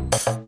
Bye.